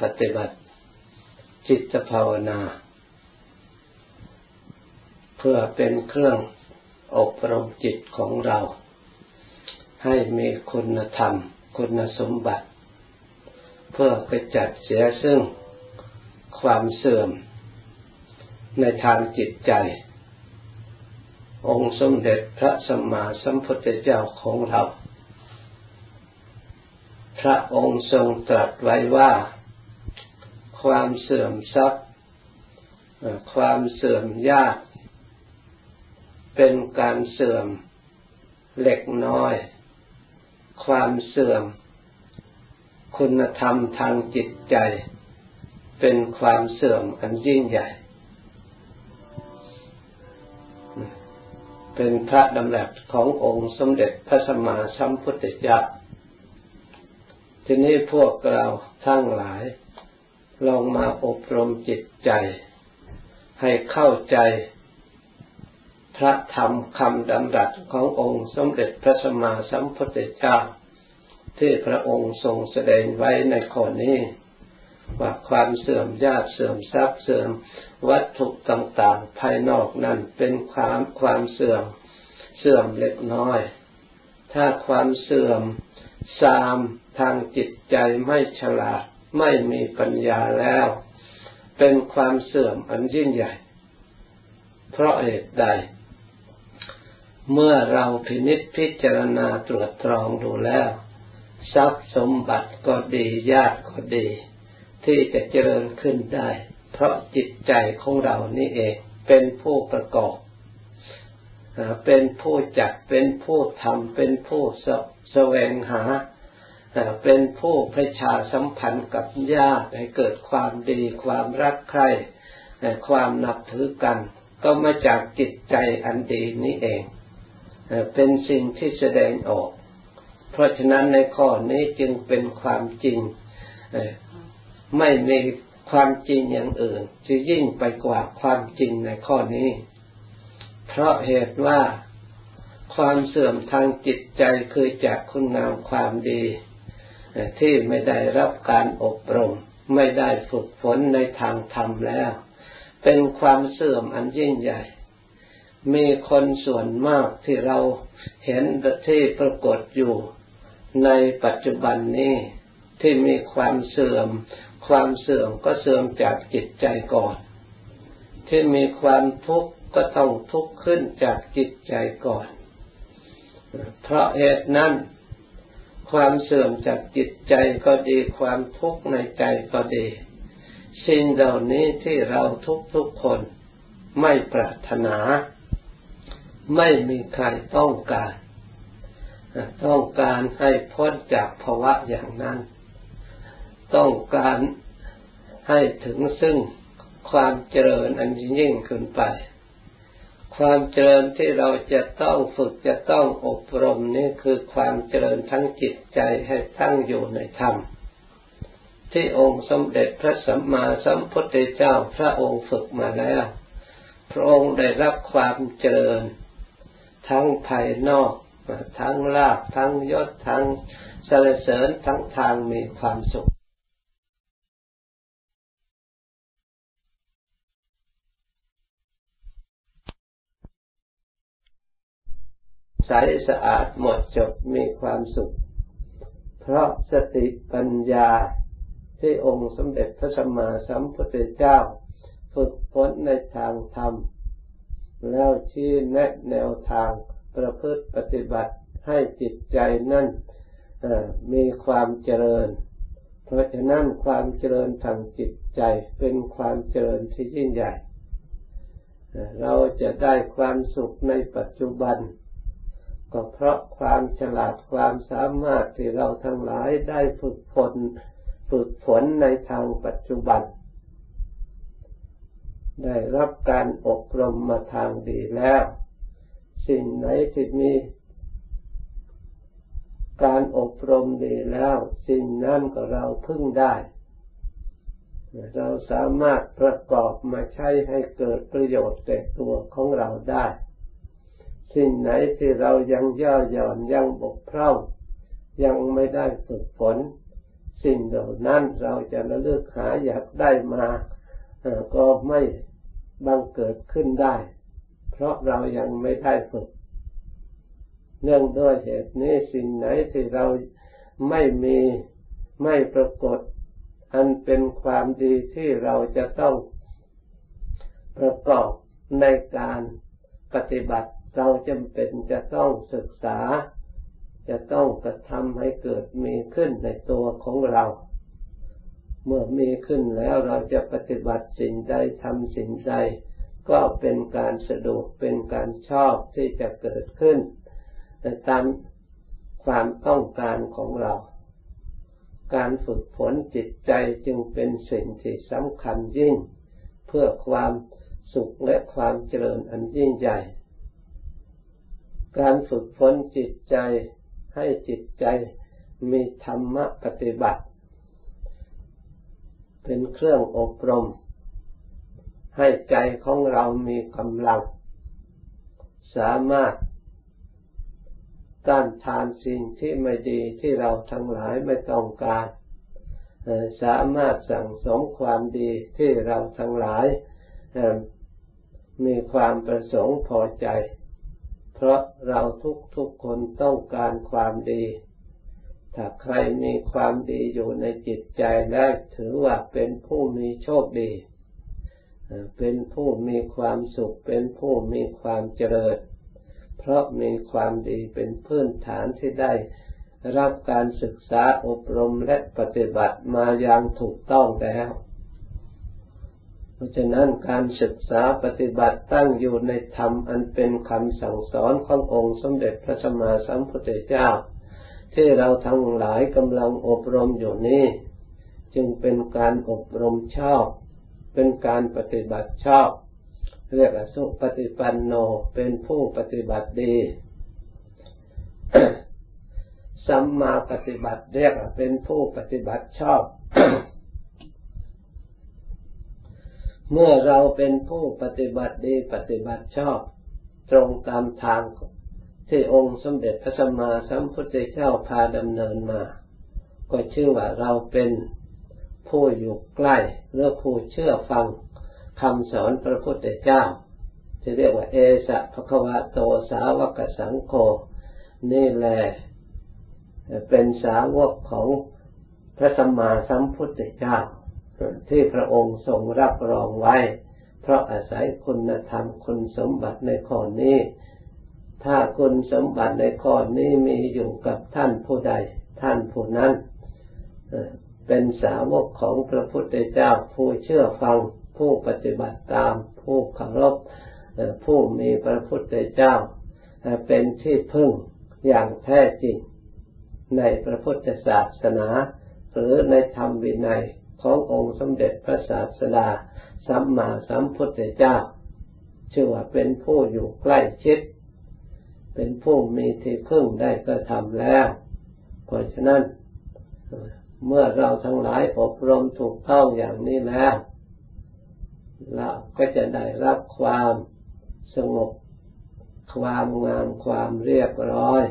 ปฏิบัติจิตภาวนา เพื่อเป็นเครื่องอบรมจิตของเรา ให้มีคุณธรรม คุณสมบัติ เพื่อไปจัดเสียซึ่งความเสื่อมในทางจิตใจ องค์สมเด็จพระสัมมาสัมพุทธเจ้าของเรา พระองค์ทรงตรัสไว้ว่า ความเสื่อมทรัพย์ความเสื่อมยาก เป็นการเสื่อมเล็กน้อย ความเสื่อม คุณธรรมทางจิตใจ เป็นความเสื่อมอันยิ่งใหญ่ เป็นพระดำรัสขององค์สมเด็จพระสัมมาสัมพุทธเจ้าทีนี้พวกเราทั้งหลาย ลองมาอบรมจิตใจ ให้เข้าใจ พระธรรมคำดำรัสขององค์สมเด็จพระสัมมาสัมพุทธเจ้า ที่พระองค์ทรงแสดงไว้ในข้อนี้ ว่าความเสื่อมญาติเสื่อมทรัพย์เสื่อมวัตถุต่างๆ ภายนอกนั้นเป็นความความเสื่อมเสื่อมเล็กน้อย ถ้าความเสื่อมซามทางจิตใจไม่ฉลาด ไม่มีปัญญาแล้ว เป็นความเสื่อมอันยิ่งใหญ่ เพราะเหตุใด เมื่อเราพินิจพิจารณาตรวจตรองดูแล้ว ทรัพย์สมบัติก็ดีญาติก็ดี ที่จะเจริญขึ้นได้ เพราะจิตใจของเรานี่เองเป็นผู้ประกอบเป็นผู้จัดเป็นผู้ทำเป็นผู้แสวงหา เป็นผู้ประชาสัมพันธ์กับญาติให้เกิดความดีความรักใคร่ความนับถือกัน ก็มาจากจิตใจอันดีนี้เอง เป็นสิ่งที่แสดงออก เพราะฉะนั้นในข้อนี้จึงเป็นความจริง ไม่มีความจริงอย่างอื่น จะยิ่งไปกว่าความจริงในข้อนี้ เพราะเหตุว่าความเสื่อมทางจิตใจคือจากคุณงามความดี ที่ไม่ได้รับการอบรม ไม่ได้ฝึกฝนในทางธรรมแล้ว เป็นความเสื่อมอันยิ่งใหญ่ มีคนส่วนมากที่เราเห็นที่ปรากฏอยู่ในปัจจุบันนี้ที่มีความเสื่อม ความเสื่อมก็เสื่อมจากจิตใจก่อน ที่มีความทุกข์ก็ต้องทุกข์ขึ้นจากจิตใจก่อน เพราะเหตุนั้น ความเสื่อมจากจิตใจก็ดี ความทุกข์ในใจก็ดี สิ่งเหล่านี้ที่เราทุกทุกคนไม่ปรารถนา ไม่มีใครต้องการ ต้องการให้พ้นจากภาวะอย่างนั้น ต้องการให้ถึงซึ่งความเจริญอันยิ่งขึ้นไป ความเจริญที่เราจะต้องฝึกจะต้องอบรมนี่คือความเจริญทั้งจิตใจให้ตั้งอยู่ในธรรม ที่องค์สมเด็จพระสัมมาสัมพุทธเจ้าพระองค์ฝึกมาแล้ว พระองค์ได้รับความเจริญ ทั้งภายนอก ทั้งลาภทั้งยศทั้งสรรเสริญทั้งทางมีความสุข ใสสะอาดหมดจดมีความสุข เพราะสติปัญญาที่องค์สมเด็จพระสัมมาสัมพุทธเจ้า ฝึกฝนในทางธรรม แล้วชี้แนะแนวทางประพฤติปฏิบัติให้จิตใจนั่นมีความเจริญ เพราะฉะนั้นความเจริญทางจิตใจเป็นความเจริญที่ยิ่งใหญ่ เราจะได้ความสุขในปัจจุบัน ก็เพราะความฉลาดความสามารถที่เราทั้งหลายได้ฝึกฝนฝึกฝนในทางปัจจุบัน ได้รับการอบรมมาทางดีแล้ว สิ่งไหนที่มีการอบรมดีแล้ว สิ่งนั้นก็เราพึ่งได้ เราสามารถประกอบมาใช้ให้เกิดประโยชน์แก่ตัวของเราได้ สิ่งไหนที่เรายังย่อหย่อนยังบกพร่องยังไม่ได้ฝึกฝน สิ่งเหล่านั้นเราจะระลึกหาอยากได้มาก็ไม่บังเกิดขึ้นได้ เพราะเรายังไม่ได้ฝึก เนื่องด้วยเหตุนี้สิ่งไหนที่เราไม่มีไม่ปรากฏ อันเป็นความดีที่เราจะต้องประกอบในการปฏิบัติ เราจำเป็นจะต้องศึกษา จะต้องกระทำให้เกิดมีขึ้นในตัวของเรา เมื่อมีขึ้นแล้วเราจะปฏิบัติสิ่งใดทำสิ่งใด ก็เป็นการสะดวกเป็นการชอบที่จะเกิดขึ้นตามความต้องการของเรา การฝึกฝนจิตใจจึงเป็นสิ่งที่สำคัญยิ่ง เพื่อความสุขและความเจริญอันยิ่งใหญ่ การฝึกฝนจิตใจให้จิตใจมีธรรมะปฏิบัติ เป็นเครื่องอบรม ให้ใจของเรามีกำลัง สามารถต้านทานสิ่งที่ไม่ดีที่เราทั้งหลายไม่ต้องการ สามารถสั่งสมความดีที่เราทั้งหลายมีความประสงค์พอใจ เพราะเราทุกทุกคนต้องการความดี ถ้าใครมีความดีอยู่ในจิตใจแล้วถือว่าเป็นผู้มีโชคดี เป็นผู้มีความสุข เป็นผู้มีความเจริญ เพราะมีความดีเป็นพื้นฐานที่ได้รับการศึกษาอบรมและปฏิบัติมาอย่างถูกต้องแล้ว เพราะฉะนั้นการศึกษาปฏิบัติตั้งอยู่ในธรรมอันเป็นคำสั่งสอนขององค์สมเด็จพระสัมมาสัมพุทธเจ้า ที่เราทั้งหลายกำลังอบรมอยู่นี้ จึงเป็นการอบรมชอบ เป็นการปฏิบัติชอบ เรียกสุปฏิปันโนเป็นผู้ปฏิบัติดีสัมมาปฏิบัติเรียกเป็นผู้ปฏิบัติชอบ เมื่อเราเป็นผู้ปฏิบัติดีปฏิบัติชอบ ตรงตามทางที่องค์สมเด็จพระสัมมาสัมพุทธเจ้าพาดำเนินมา ก็ชื่อว่าเราเป็นผู้อยู่ใกล้หรือผู้เชื่อฟังคำสอนพระพุทธเจ้าที่เรียกว่าเอสะภควะโตสาวกสังโฆนี่แหละเป็นสาวกของพระสัมมาสัมพุทธเจ้า ที่พระองค์ทรงรับรองไว้ เพราะอาศัยคุณธรรมคุณสมบัติในข้อนี้ ถ้าคุณสมบัติในข้อนี้มีอยู่กับท่านผู้ใด ท่านผู้นั้น เป็นสาวกของพระพุทธเจ้าผู้เชื่อฟัง ผู้ปฏิบัติตาม ผู้เคารพผู้มีพระพุทธเจ้า เป็นที่พึ่งอย่างแท้จริงในพระพุทธศาสนา หรือในธรรมวินัย ขององค์สมเด็จพระศาสดาสัมมาสัมพุทธเจ้าชื่อว่าเป็นผู้อยู่ใกล้ชิด เป็นผู้มีที่พึ่งได้กระทำแล้ว เพราะฉะนั้น เมื่อเราทั้งหลายอบรมถูกต้องอย่างนี้แล้วเราก็จะได้รับความสงบ ความงามความเรียบร้อย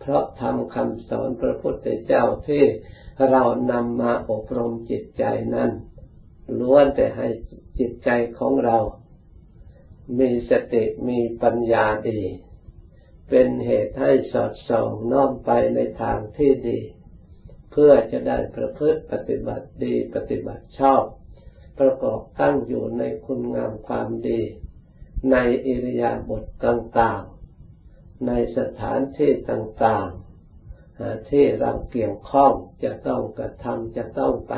เพราะทำคำสอนพระพุทธเจ้าที่เรานำมาอบรมจิตใจนั้นล้วนแต่ให้จิตใจของเรา มีสติมีปัญญาดี เป็นเหตุให้สอดส่องน้อมไปในทางที่ดี เพื่อจะได้ประพฤติปฏิบัติดีปฏิบัติชอบ ประกอบตั้งอยู่ในคุณงามความดี ในอิริยาบถต่างๆ ในสถานที่ต่างๆที่เราเกี่ยวข้องจะต้องกระทำจะต้องไป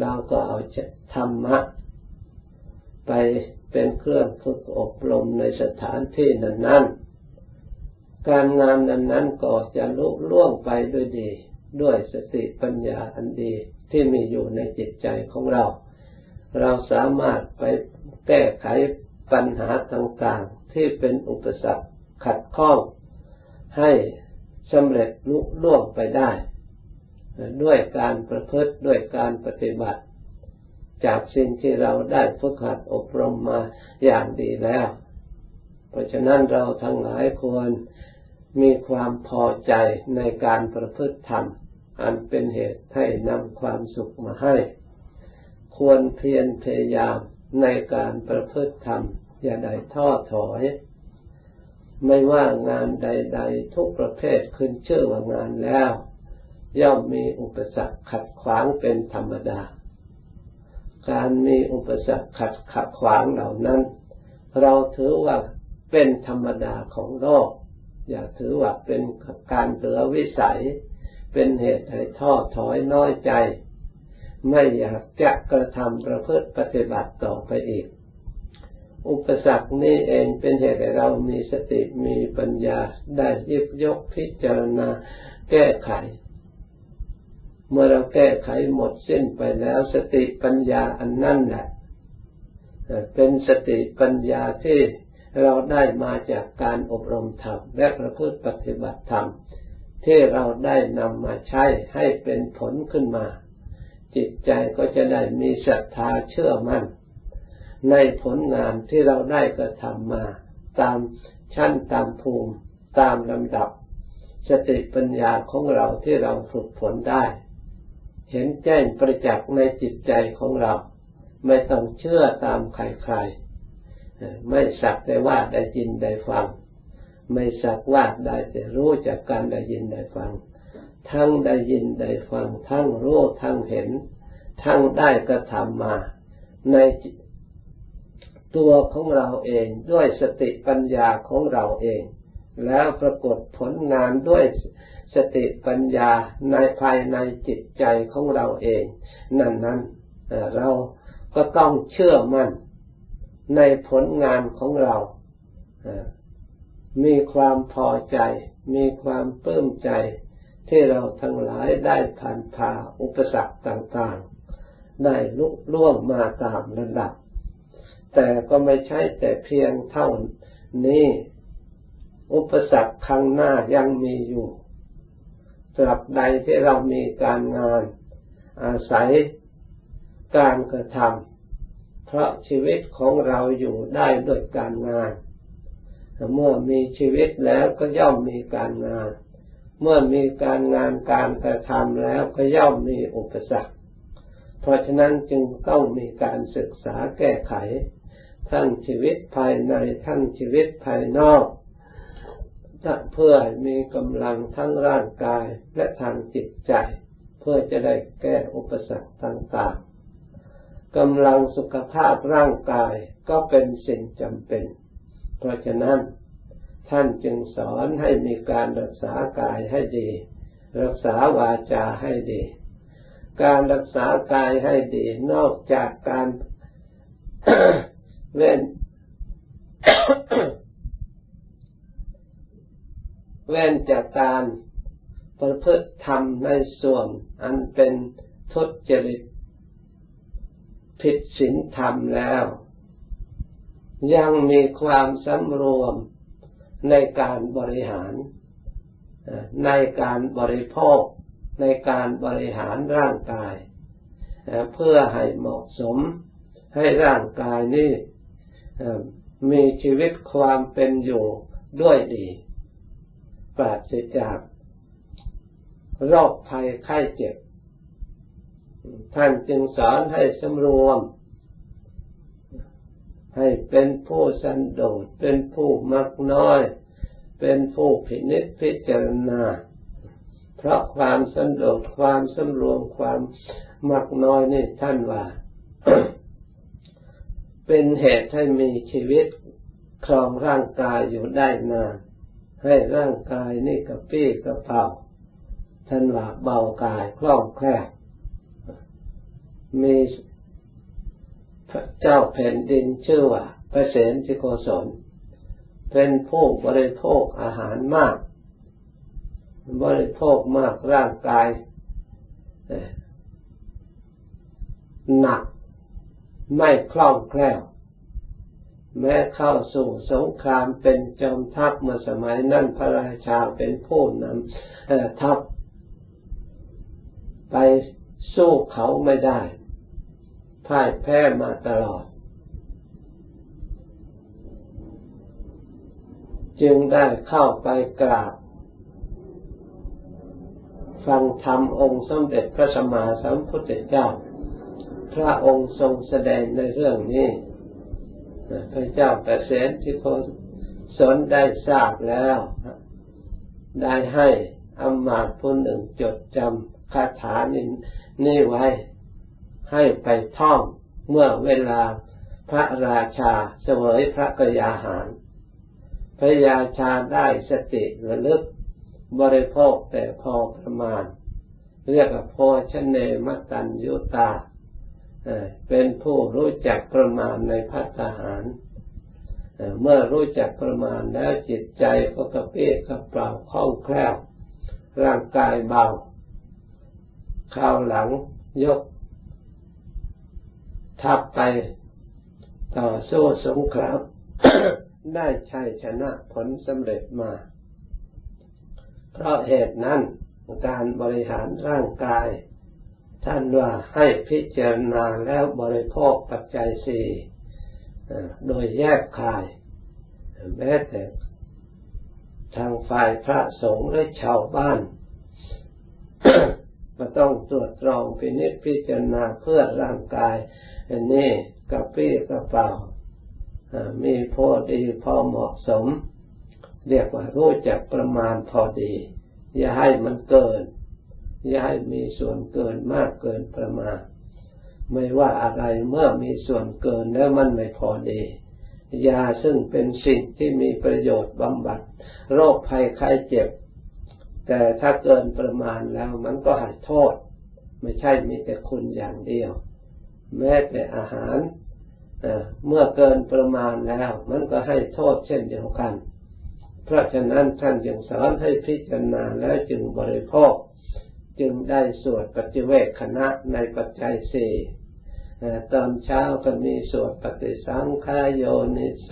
เราก็เอาธรรมะไปเป็นเครื่องฝึกอบรมในสถานที่นั้นนั้นการงานนั้นนั้นก็จะลุล่วงไปด้วยดี ด้วยสติปัญญาอันดีที่มีอยู่ในจิตใจของเรา เราสามารถไปแก้ไขปัญหาต่างๆ ที่เป็นอุปสรรค ขัดข้องให้สำเร็จลุล่วงไปได้ ด้วยการประพฤติด้วยการปฏิบัติ จากสิ่งที่เราได้ฝึกหัดอบรมมาอย่างดีแล้ว เพราะฉะนั้นเราทั้งหลายควรมีความพอใจในการประพฤติธรรม อันเป็นเหตุให้นำความสุขมาให้ ควรเพียรพยายามในการประพฤติธรรม อย่าได้ท้อถอย ไม่ว่างานใด ๆ ทุกประเภทขึ้นชื่อว่างานแล้ว ย่อมมีอุปสรรคขัดขวางเป็นธรรมดา การมีอุปสรรคขัดขัดขวางเหล่านั้น เราถือว่าเป็นธรรมดาของโลก อย่าถือว่าเป็นการเหลือวิสัย เป็นเหตุให้ท้อถอยน้อยใจ ไม่อยากจะกระทำประพฤติปฏิบัติต่อไปอีก อุปสรรคนี้เองเป็นเหตุให้เรามีสติมีปัญญาได้ยิบยกพิจารณาแก้ไข เมื่อเราแก้ไขหมดสิ้นไปแล้วสติปัญญาอันนั่นแหละเป็นสติปัญญาที่เราได้มาจากการอบรมธรรมและประพฤติปฏิบัติธรรมที่เราได้นำมาใช้ให้เป็นผลขึ้นมา จิตใจก็จะได้มีศรัทธาเชื่อมั่น ในผลงานที่เราได้กระทำมาตามชั้นตามภูมิตามลำดับ สติปัญญาของเราที่เราฝึกฝนได้ เห็นแจ้งประจักษ์ในจิตใจของเรา ไม่ต้องเชื่อตามใครๆ ไม่สักแต่ว่าได้ยินได้ฟัง ไม่สักว่าได้แต่รู้จากการได้ยินได้ฟัง ทั้งได้ยินได้ฟัง ทั้งรู้ทั้งเห็น ทั้งได้กระทำมาใน ตัวของเราเองด้วยสติปัญญาของเราเอง แล้วปรากฏผลงานด้วยสติปัญญาในภายในจิตใจของเราเอง นั่นนั้นเราก็ต้องเชื่อมั่นในผลงานของเรา มีความพอใจ มีความปลื้มใจที่เราทั้งหลายได้ผ่านผ่าอุปสรรคต่างๆ ได้ลุล่วงมาตามระดับ แต่ก็ไม่ใช่แต่เพียงเท่านี้ อุปสรรคข้างหน้ายังมีอยู่ตราบใดที่เรามีการงาน อาศัยการกระทำเพราะชีวิตของเราอยู่ได้ด้วยการงาน เมื่อมีชีวิตแล้วก็ย่อมมีการงาน เมื่อมีการงานการกระทำแล้วก็ย่อมมีอุปสรรค เพราะฉะนั้นจึงต้องมีการศึกษาแก้ไข ทั้งชีวิตภายในทั้งชีวิตภายนอกเพื่อมีกำลังทั้งร่างกายและทางจิตใจ เพื่อจะได้แก้อุปสรรคต่างๆกำลังสุขภาพร่างกายก็เป็นสิ่งจำเป็น เพราะฉะนั้น ท่านจึงสอนให้มีการรักษากายให้ดี รักษาวาจาให้ดี การรักษากายให้ดีนอกจากการ เว้นเว้นจากการประพฤติธรรมในส่วนอันเป็นทุจริตผิดศีลธรรมแล้ว ยังมีความสำรวมในการบริหาร ในการบริโภค ในการบริหารร่างกาย เพื่อให้เหมาะสมให้ร่างกายนี้ มีชีวิตความเป็นอยู่ด้วยดีปราศจากโรคภัยไข้เจ็บ ท่านจึงสอนให้สำรวม ให้เป็นผู้สันโดษเป็นผู้มักน้อย เป็นผู้พินิจพิจารณา เพราะความสันโดษความสำรวมความมักน้อยนี่ท่านว่า เป็นเหตุให้มีชีวิตครองร่างกายอยู่ได้นาน ให้ร่างกายนี่กระปี้กระเป๋าท่านว่าเบากายคล่องแคล่วมีพระเจ้าแผ่นดินชื่อว่าพระเสนทิโกศลเป็นผู้บริโภคอาหารมาก บริโภคมากร่างกายหนัก ไม่คล่องแคล่ว แม้เข้าสู่สงครามเป็นจอมทัพเมื่อสมัยนั้นพระราชาเป็นผู้นำทัพไปสู้เขาไม่ได้พ่ายแพ้มาตลอด จึงได้เข้าไปกราบฟังธรรมองค์สมเด็จพระสัมมาสัมพุทธเจ้า พระองค์ทรงแสดงในเรื่องนี้พระเจ้าประเสนที่โคสนได้ทราบแล้ว ได้ให้อมมาตผู้หนึ่งจดจำคาถานี้นี่ไว้ ให้ไปท่องเมื่อเวลาพระราชาเสวยพระกยาหาร พระยาชาได้สติระลึกบริโภคแต่พอประมาณ เรียกว่าโพชเนมตันยุตา เป็นผู้รู้จักประมาณในพัฒหาร เมื่อรู้จักประมาณแล้วจิตใจก็กระเปี้ยกระเปล่าคล่องแคล่ว ร่างกายเบาข้าวหลังยก ทับไปต่อสู้สงครามได้ชัยชนะผลสำเร็จมา เพราะเหตุนั้นการบริหารร่างกาย ท่านว่าให้พิจารณาแล้วบริโภคปัจจัยสี่โดยแยกคาย แม้แต่ทางฝ่ายพระสงฆ์และชาวบ้าน ก็ต้องตรวจตรองพินิจพิจารณาเพื่อร่างกาย อันนี้กระปี้กระเป๋ามีพอดีพอเหมาะสม เรียกว่ารู้จักประมาณพอดี อย่าให้มันเกิน อย่าให้มีส่วนเกินมากเกินประมาณ ไม่ว่าอะไรเมื่อมีส่วนเกินแล้วมันไม่พอดียาซึ่งเป็นสิ่งที่มีประโยชน์บำบัด โรคภัยไข้เจ็บ แต่ถ้าเกินประมาณแล้วมันก็ให้โทษ ไม่ใช่มีแต่คุณอย่างเดียว แม้แต่อาหารเมื่อเกินประมาณแล้ว มันก็ให้โทษเช่นเดียวกัน เพราะฉะนั้นท่านจึงสอนให้พิจารณาแล้วจึงบริโภค จึงได้สวดปฏิเวกคณะในปัจจัยสี่ตอนเช้าก็มีสวดปฏิสังขายโยนิโซ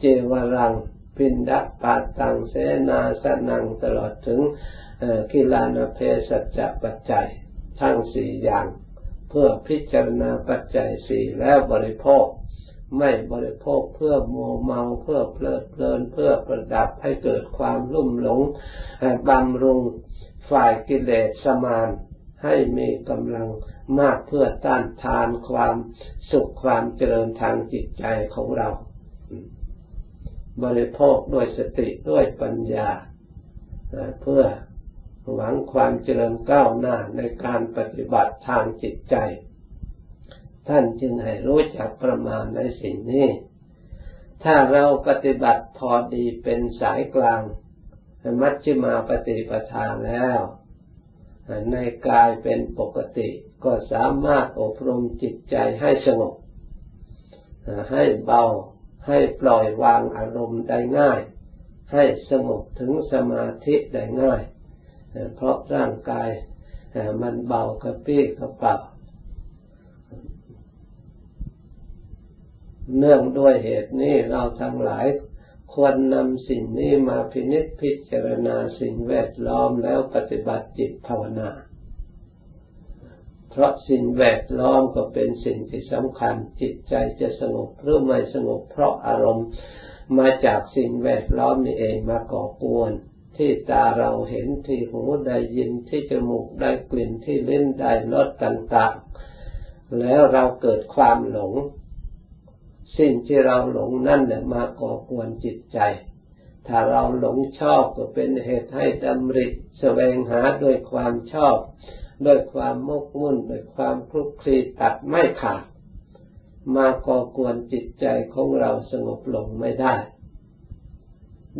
เจวรังปินดาปาตังเสนาสนังตลอดถึงกิลานเพสัจปัจจัย ทั้งสี่อย่าง เพื่อพิจารณาปัจจัยสี่แล้วบริโภค ไม่บริโภคเพื่อโมเมาเพื่อเพลิดเพลินเพื่อประดับให้เกิดความลุ่มหลงบำรุง ฝ่ายกิเลสสมานให้มีกำลังมากเพื่อต้านทานความสุขความเจริญทางจิตใจของเรา บริโภคด้วยสติด้วยปัญญา เพื่อหวังความเจริญก้าวหน้าในการปฏิบัติทางจิตใจ ท่านจึงให้รู้จักประมาณในสิ่งนี้ ถ้าเราปฏิบัติพอดีเป็นสายกลาง มัชฌิมาปฏิปทาแล้ว ในกายเป็นปกติก็สามารถอบรมจิตใจให้สงบให้เบาให้ปล่อยวางอารมณ์ได้ง่าย ให้สงบถึงสมาธิได้ง่าย เพราะร่างกายมันเบากระปี้กระเป๋าเนื่องด้วยเหตุนี้เราทั้งหลาย ควรนำสิ่งนี้มาพินิจพิจารณาสิ่งแวดล้อมแล้วปฏิบัติจิตภาวนา เพราะสิ่งแวดล้อมก็เป็นสิ่งที่สำคัญ จิตใจจะสงบหรือไม่สงบเพราะอารมณ์มาจากสิ่งแวดล้อมนี่เองมาก่อกวน ที่ตาเราเห็นที่หูได้ยินที่จมูกได้กลิ่นที่เลิ้นได้รสต่างๆ แล้วเราเกิดความหลง สิ่งที่เราหลงนั่นเนี่ยมาก่อกวนจิตใจ ถ้าเราหลงชอบก็เป็นเหตุให้ดำริแสวงหาด้วยความชอบด้วยความมกมุ่นด้วยความคลุกคลีตัดไม่ขาดมาก่อกวนจิตใจของเราสงบลงไม่ได้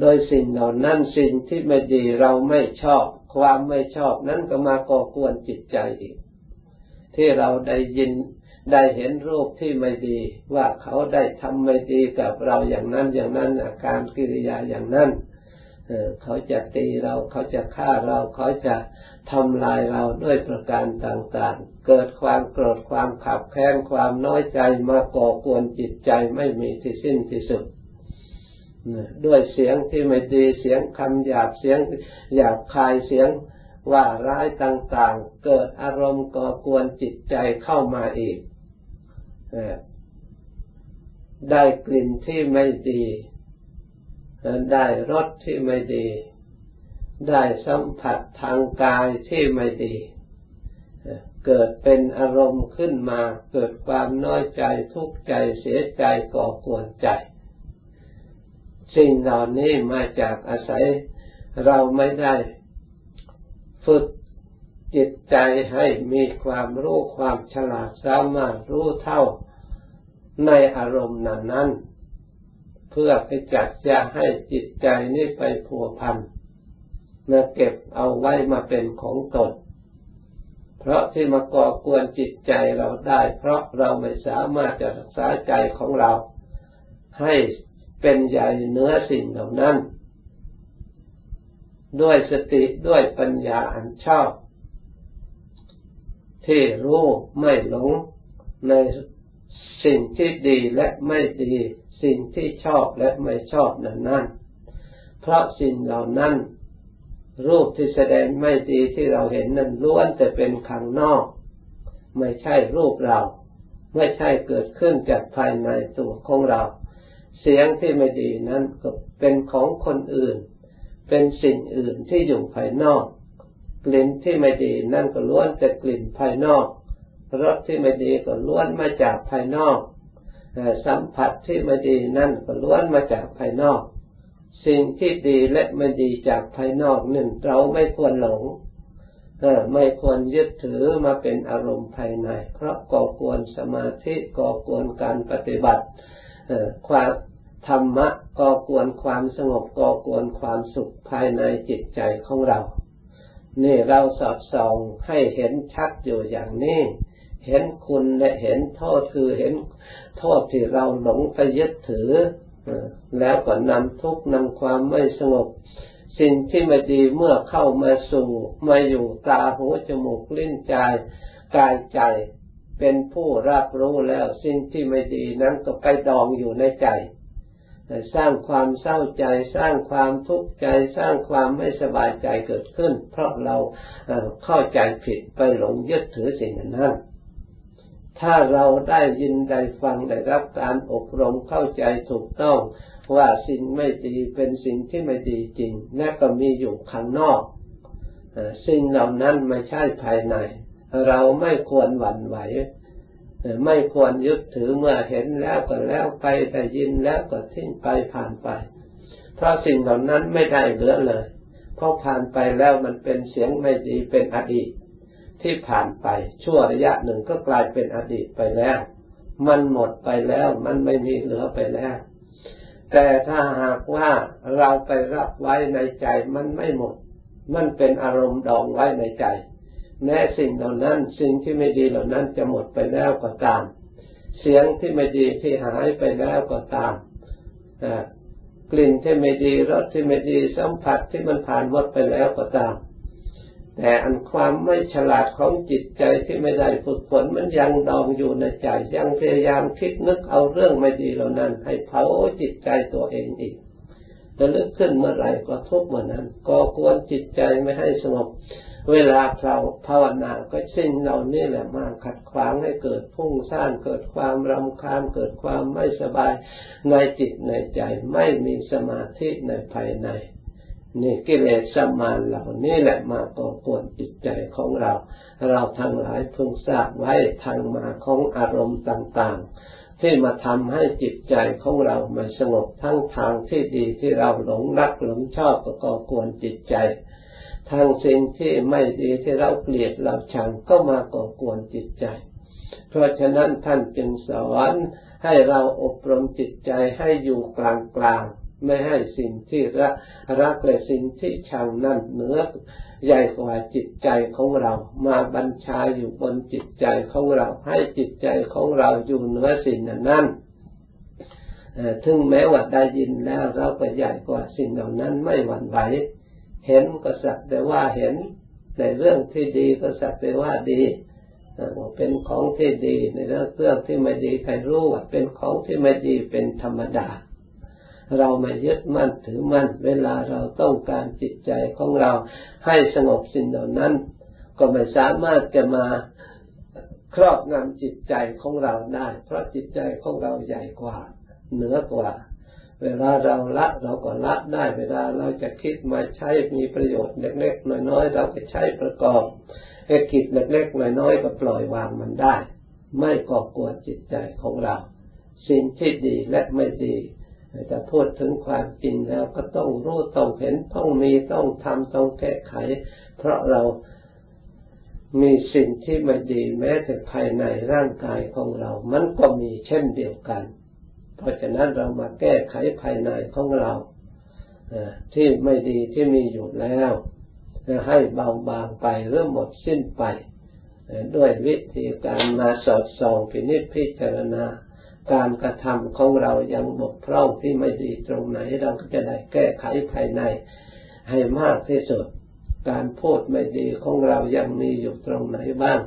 โดยสิ่งเหล่านั้นสิ่งที่ไม่ดีเราไม่ชอบ ความไม่ชอบนั้นก็มาก่อกวนจิตใจอีก ที่เราได้ยิน ได้เห็นรูปที่ไม่ดี ว่าเขาได้ทำไม่ดีกับเราอย่างนั้นอย่างนั้นอาการกิริยาอย่างนั้นเขาจะตีเราเขาจะฆ่าเราเขาจะทำลายเราด้วยประการต่างๆ เกิดความโกรธความขับแค้นความน้อยใจมาก่อกวนจิตใจไม่มีที่สิ้นที่สุดด้วยเสียงที่ไม่ดีเสียงคำหยาบเสียงหยาบคายเสียงว่าร้ายต่างๆ เกิดอารมณ์ก่อกวนจิตใจเข้ามาอีก ได้กลิ่นที่ไม่ดี ได้รสที่ไม่ดี ได้สัมผัสทางกายที่ไม่ดี เกิดเป็นอารมณ์ขึ้นมา เกิดความน้อยใจทุกข์ใจเสียใจก่อกวนใจ สิ่งเหล่านี้มาจากอาศัยเราไม่ได้ฝึกจิตใจให้มีความรู้ความฉลาดสามารถรู้เท่า ในอารมณ์นั้นนั้นเพื่อไปจัดจะให้จิตใจนี้ไปผัวพันมาเก็บเอาไว้มาเป็นของตน เพราะที่มาก่อกวนจิตใจเราได้ เพราะเราไม่สามารถจะรักษาใจของเรา ให้เป็นใหญ่เนื้อสิ่งเหล่านั้น ด้วยสติด้วยปัญญาอันชอบ ที่รู้ไม่หลงใน สิ่งที่ดีและไม่ดี สิ่งที่ชอบและไม่ชอบนั้นนั่นเพราะสิ่งเหล่านั้น รูปที่แสดงไม่ดีที่เราเห็นนั้นล้วนแต่เป็นข้างนอก ไม่ใช่รูปเรา ไม่ใช่เกิดขึ้นจากภายในตัวของเรา เสียงที่ไม่ดีนั้นก็เป็นของคนอื่น เป็นสิ่งอื่นที่อยู่ภายนอก กลิ่นที่ไม่ดีนั่นก็ล้วนแต่กลิ่นภายนอก รสที่ไม่ดีก็ล้วนมาจากภายนอก สัมผัสที่ไม่ดีนั่นก็ล้วนมาจากภายนอก สิ่งที่ดีและไม่ดีจากภายนอกนึ่งเราไม่ควรหลงไม่ควรยึดถือมาเป็นอารมณ์ภายใน เพราะก่อควรสมาธิก่อควรการปฏิบัติความธรรมะก่อควรความสงบก่อควรความสุขภายในจิตใจของเรา นี่เราสอดส่องให้เห็นชัดอยู่อย่างนี้ เห็นคุณและเห็นโทษคือเห็นโทษที่เราหลงไปยึดถือ แล้วก็นำทุกข์นำความไม่สงบ สิ่งที่ไม่ดีเมื่อเข้ามาสู่มาอยู่ตาหูจมูกลิ้นใจกายใจ เป็นผู้รับรู้แล้วสิ่งที่ไม่ดีนั้นก็ไปดองอยู่ในใจสร้างความเศร้าใจ สร้างความทุกข์ใจ สร้างความไม่สบายใจเกิดขึ้น เพราะเราเข้าใจผิดไปหลงยึดถือสิ่งนั้น ถ้าเราได้ยินได้ฟังได้รับการอบรมเข้าใจถูกต้องว่าสิ่งไม่ดีเป็นสิ่งที่ไม่ดีจริงและก็มีอยู่ข้างนอกสิ่งเหล่านั้นไม่ใช่ภายใน เราไม่ควรหวั่นไหว ไม่ควรยึดถือเมื่อเห็นแล้วก็แล้วไปได้ยินแล้วก็ทิ้งไปผ่านไป เพราะสิ่งเหล่านั้นไม่ได้เหลือเลยเพราะผ่านไปแล้วมันเป็นเสียงไม่ดีเป็นอดีต ที่ผ่านไปชั่วระยะหนึ่งก็กลายเป็นอดีตไปแล้ว มันหมดไปแล้ว มันไม่มีเหลือไปแล้ว แต่ถ้าหากว่าเราไปรับไว้ในใจมันไม่หมด มันเป็นอารมณ์ดองไว้ในใจ แม้สิ่งเหล่านั้นสิ่งที่ไม่ดีเหล่านั้นจะหมดไปแล้วก็ตาม เสียงที่ไม่ดีที่หายไปแล้วก็ตามกลิ่นที่ไม่ดีรสที่ไม่ดีสัมผัสที่มันผ่านหมดไปแล้วก็ตาม แต่อันความไม่ฉลาดของจิตใจที่ไม่ได้ฝึกฝนมันยังดองอยู่ในใจยังพยายามคิดนึกเอาเรื่องไม่ดีเหล่านั้น ให้เผาจิตใจตัวเองอีกจะลึกขึ้นเมื่อไหร่ก็ทุกเมื่อนั้นก็ควรจิตใจไม่ให้สงบเวลาเราภาวนาก็สิ่งเหล่านี้แหละมาขัดขวางให้เกิดพุ่งสร้างเกิดความรำคาญเกิดความไม่สบายในจิตในใจ ไม่มีสมาธิในภายใน นี่กิเลสสมานเหล่านี้แหละมาก่อกวนจิตใจของเรา เราทั้งหลายพึงทราบไว้ทางมาของอารมณ์ต่างๆ ที่มาทำให้จิตใจของเราไม่สงบทั้งทางที่ดีที่เราหลงรักหลงชอบก็ก่อกวนจิตใจทางสิ่งที่ไม่ดีที่เราเกลียดเราชังก็มาก่อกวนจิตใจ เพราะฉะนั้นท่านจึงสอนให้เราอบรมจิตใจให้อยู่กลางๆ ไม่ให้สิ่งที่รักรักและสิ่งที่ชังนั่นเหนือใหญ่กว่าจิตใจของเรา มาบัญชาอยู่บนจิตใจของเรา ให้จิตใจของเราอยู่เหนือสิ่งนั้นถึงแม้ว่าได้ยินแล้วเราก็ใหญ่กว่าสิ่งเหล่านั้นไม่หวั่นไหว เห็นก็สักแต่ว่าเห็น ในเรื่องที่ดีก็สักแต่ว่าดีว่าเป็นของที่ดี ในเรื่องเรื่องที่ไม่ดีใครรู้ว่าเป็นของที่ไม่ดีเป็นธรรมดา เราไม่ยึดมั่นถือมั่น เวลาเราต้องการจิตใจของเราให้สงบสิ่งเหล่านั้น ก็ไม่สามารถจะมาครอบงำจิตใจของเราได้ เพราะจิตใจของเราใหญ่กว่า เหนือกว่า เวลาเราละเราก็ละได้ เวลาเราจะคิดมาใช้มีประโยชน์เล็กๆน้อยๆเราก็ใช้ประกอบไอ้กิจเล็กๆน้อยๆก็ปล่อยวางมันได้ ไม่ก่อกวนจิตใจของเรา สิ่งที่ดีและไม่ดี จะพูดถึงความจริงแล้วก็ต้องรู้ต้องเห็นต้องมีต้องทำต้องแก้ไข เพราะเรามีสิ่งที่ไม่ดีแม้แต่ภายในร่างกายของเรา มันก็มีเช่นเดียวกัน เพราะฉะนั้นเรามาแก้ไขภายในของเราที่ไม่ดีที่มีอยู่แล้วให้เบาบางไปหรือหมดสิ้นไป ด้วยวิธีการมาสอดส่องพินิจพิจารณา การกระทำของเรายังบกพร่องที่ไม่ดีตรงไหนเราก็จะได้แก้ไขภายในให้มากที่สุด การพูดไม่ดีของเรายังมีอยู่ตรงไหนบ้าง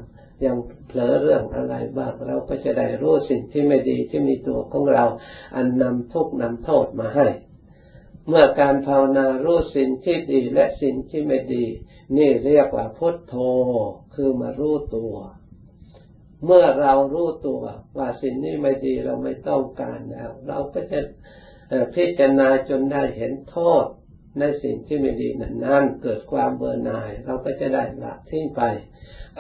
ยังเผลอเรื่องอะไรบ้าง เราก็จะได้รู้สิ่งที่ไม่ดีที่มีตัวของเรา อันนำทุกนำโทษมาให้ เมื่อการภาวนารู้สิ่งที่ดีและสิ่งที่ไม่ดี นี่เรียกว่าพุทโธคือมารู้ตัว เมื่อเรารู้ตัวว่าสิ่งนี้ไม่ดีเราไม่ต้องการแล้ว เราก็จะพิจารณาจนได้เห็นโทษในสิ่งที่ไม่ดีนั้นนั่นเกิดความเบื่อหน่าย เราก็จะได้ละทิ้งไป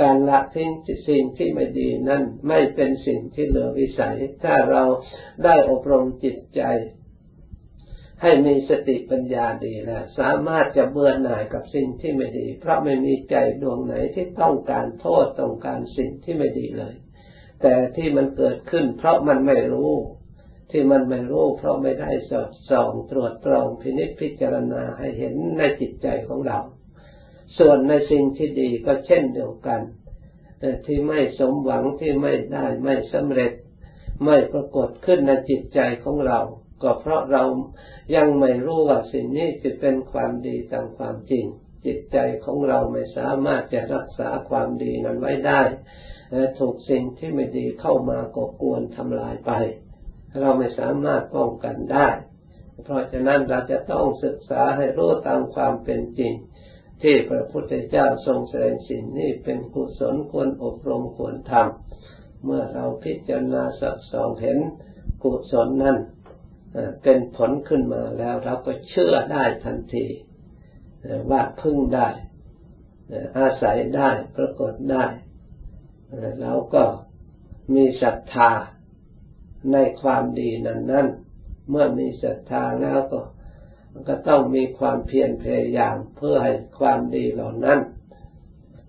การละทิ้งสิ่งที่ไม่ดีนั่นไม่เป็นสิ่งที่เหลือวิสัย ถ้าเราได้อบรมจิตใจ ให้มีสติปัญญาดีแล้วสามารถจะเบื่อหน่ายกับสิ่งที่ไม่ดี เพราะไม่มีใจดวงไหนที่ต้องการโทษต้องการสิ่งที่ไม่ดีเลย แต่ที่มันเกิดขึ้น เพราะมันไม่รู้ ที่มันไม่รู้ เพราะไม่ได้สอดส่องตรวจตรองพินิจพิจารณาให้เห็นในจิตใจของเรา ส่วนในสิ่งที่ดีก็เช่นเดียวกันที่ไม่สมหวังที่ไม่ได้ไม่สำเร็จ ไม่ปรากฏขึ้นในจิตใจของเรา ก็เพราะเรายังไม่รู้ว่าสิ่งนี้จะเป็นความดีตามความจริง จิตใจของเราไม่สามารถจะรักษาความดีนั้นไว้ได้ถูกสิ่งที่ไม่ดีเข้ามากกวนทำลายไป เราไม่สามารถป้องกันได้ เพราะฉะนั้นเราจะต้องศึกษาให้รู้ตามความเป็นจริง ที่พระพุทธเจ้าทรงแสดงสิ่งนี้เป็นกุศลควรอบรมควรทำเมื่อเราพิจารณาสักสองเห็นกุศลนั้น เป็นผลขึ้นมาแล้วเราก็เชื่อได้ทันทีว่าพึ่งได้ อาศัยได้ปรากฏได้เราก็มีศรัทธาในความดีนั้นนั้นเมื่อมีศรัทธาแล้วก็ ก็ต้องมีความเพียรพยายามเพื่อให้ความดีเหล่านั้น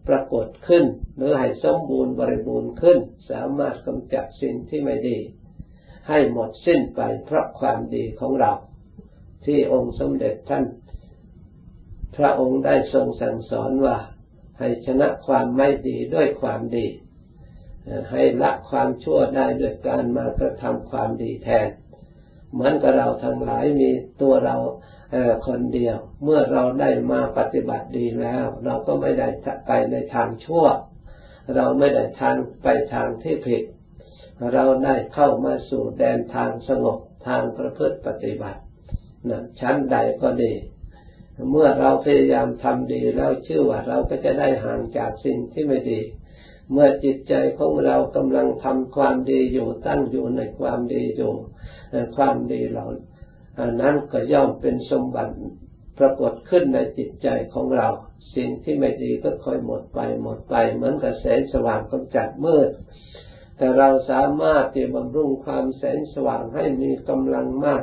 ปรากฏขึ้นหรือให้สมบูรณ์บริบูรณ์ขึ้น สามารถกำจัดสิ่งที่ไม่ดี ให้หมดสิ้นไปเพราะความดีของเรา ที่องค์สมเด็จท่าน พระองค์ได้ทรงสั่งสอนว่า ให้ชนะความไม่ดีด้วยความดี ให้ละความชั่วได้ด้วยการมากระทำความดีแทน เหมือนกับเราทั้งหลายมีตัวเราคนเดียว เมื่อเราได้มาปฏิบัติดีแล้ว เราก็ไม่ได้ไปในทางชั่ว เราไม่ได้ทางไปทางที่ผิด เราได้เข้ามาสู่แดนทางสงบทางประพฤติปฏิบัตินะชั้นใดก็ดี เมื่อเราพยายามทำดีแล้วชื่อว่าเราก็จะได้ห่างจากสิ่งที่ไม่ดี เมื่อจิตใจของเรากำลังทำความดีอยู่ตั้งอยู่ในความดีอยู่ความดีเหล่านั้นก็ย่อมเป็นสมบัติปรากฏขึ้นในจิตใจของเรา สิ่งที่ไม่ดีก็ค่อยหมดไปหมดไป เหมือนกับแสสว่างกำจัดมืด แต่เราสามารถที่บำรุงความแสงสว่างให้มีกำลังมาก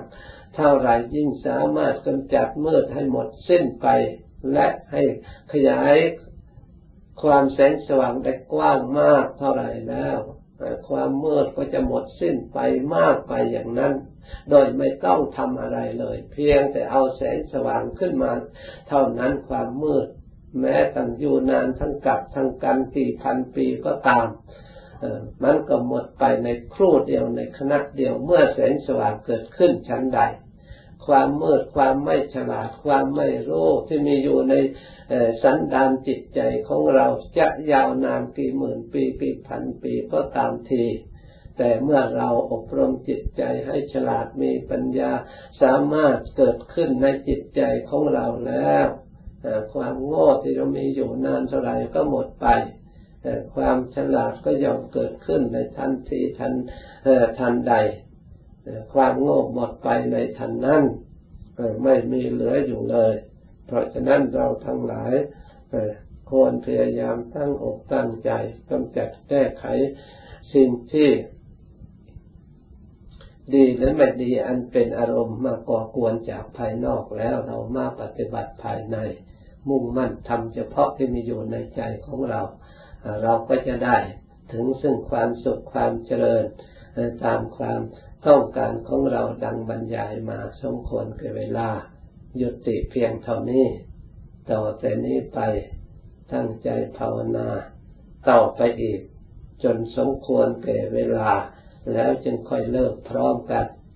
เท่าไรยิ่งสามารถกำจัดมืดให้หมดสิ้นไป และให้ขยายความแสงสว่างได้กว้างมากเท่าไหร่แล้วความมืดก็จะหมดสิ้นไปมากไปอย่างนั้น โดยไม่ต้องทำอะไรเลย เพียงแต่เอาแสงสว่างขึ้นมา เท่านั้นความมืด แม้ตั้งอยู่นานทั้งกับทั้งกันกี่พันปีก็ตาม มันก็หมดไปในครู่เดียวในขณะเดียวเมื่อแสงสว่างเกิดขึ้นชั้นใด ความมืดความไม่ฉลาดความไม่รู้ที่มีอยู่ในสันดานจิตใจของเราจะยาวนานกี่หมื่นปีกี่พันปีก็ตามทีแต่เมื่อเราอบรมจิตใจให้ฉลาดมีปัญญาสามารถเกิดขึ้นในจิตใจของเราแล้ว ความโง่ที่เรามีอยู่นานเท่าไรก็หมดไป ความฉลาดก็ย่อมเกิดขึ้นในทันทีทันทันใด ความโง่หมดไปในทันนั้นไม่มีเหลืออยู่เลย เพราะฉะนั้นเราทั้งหลายควรพยายามตั้งอกตั้งใจกำจัดแก้ไขสิ่งที่ดีหรือไม่ดีอันเป็นอารมณ์มาก่อกวนจากภายนอกแล้วเรามาปฏิบัติภายใน มุ่งมั่นทำเฉพาะที่มีอยู่ในใจของเรา เราก็จะได้ถึงซึ่งความสุขความเจริญตามความต้องการของเราดังบรรยายมาสมควรกับเวลายุติเพียงเท่านี้ ต่อแต่นี้ไปตั้งใจภาวนาต่อไปอีก จนสมควรแก่เวลา แล้วจึงค่อยเลิกพร้อมกัน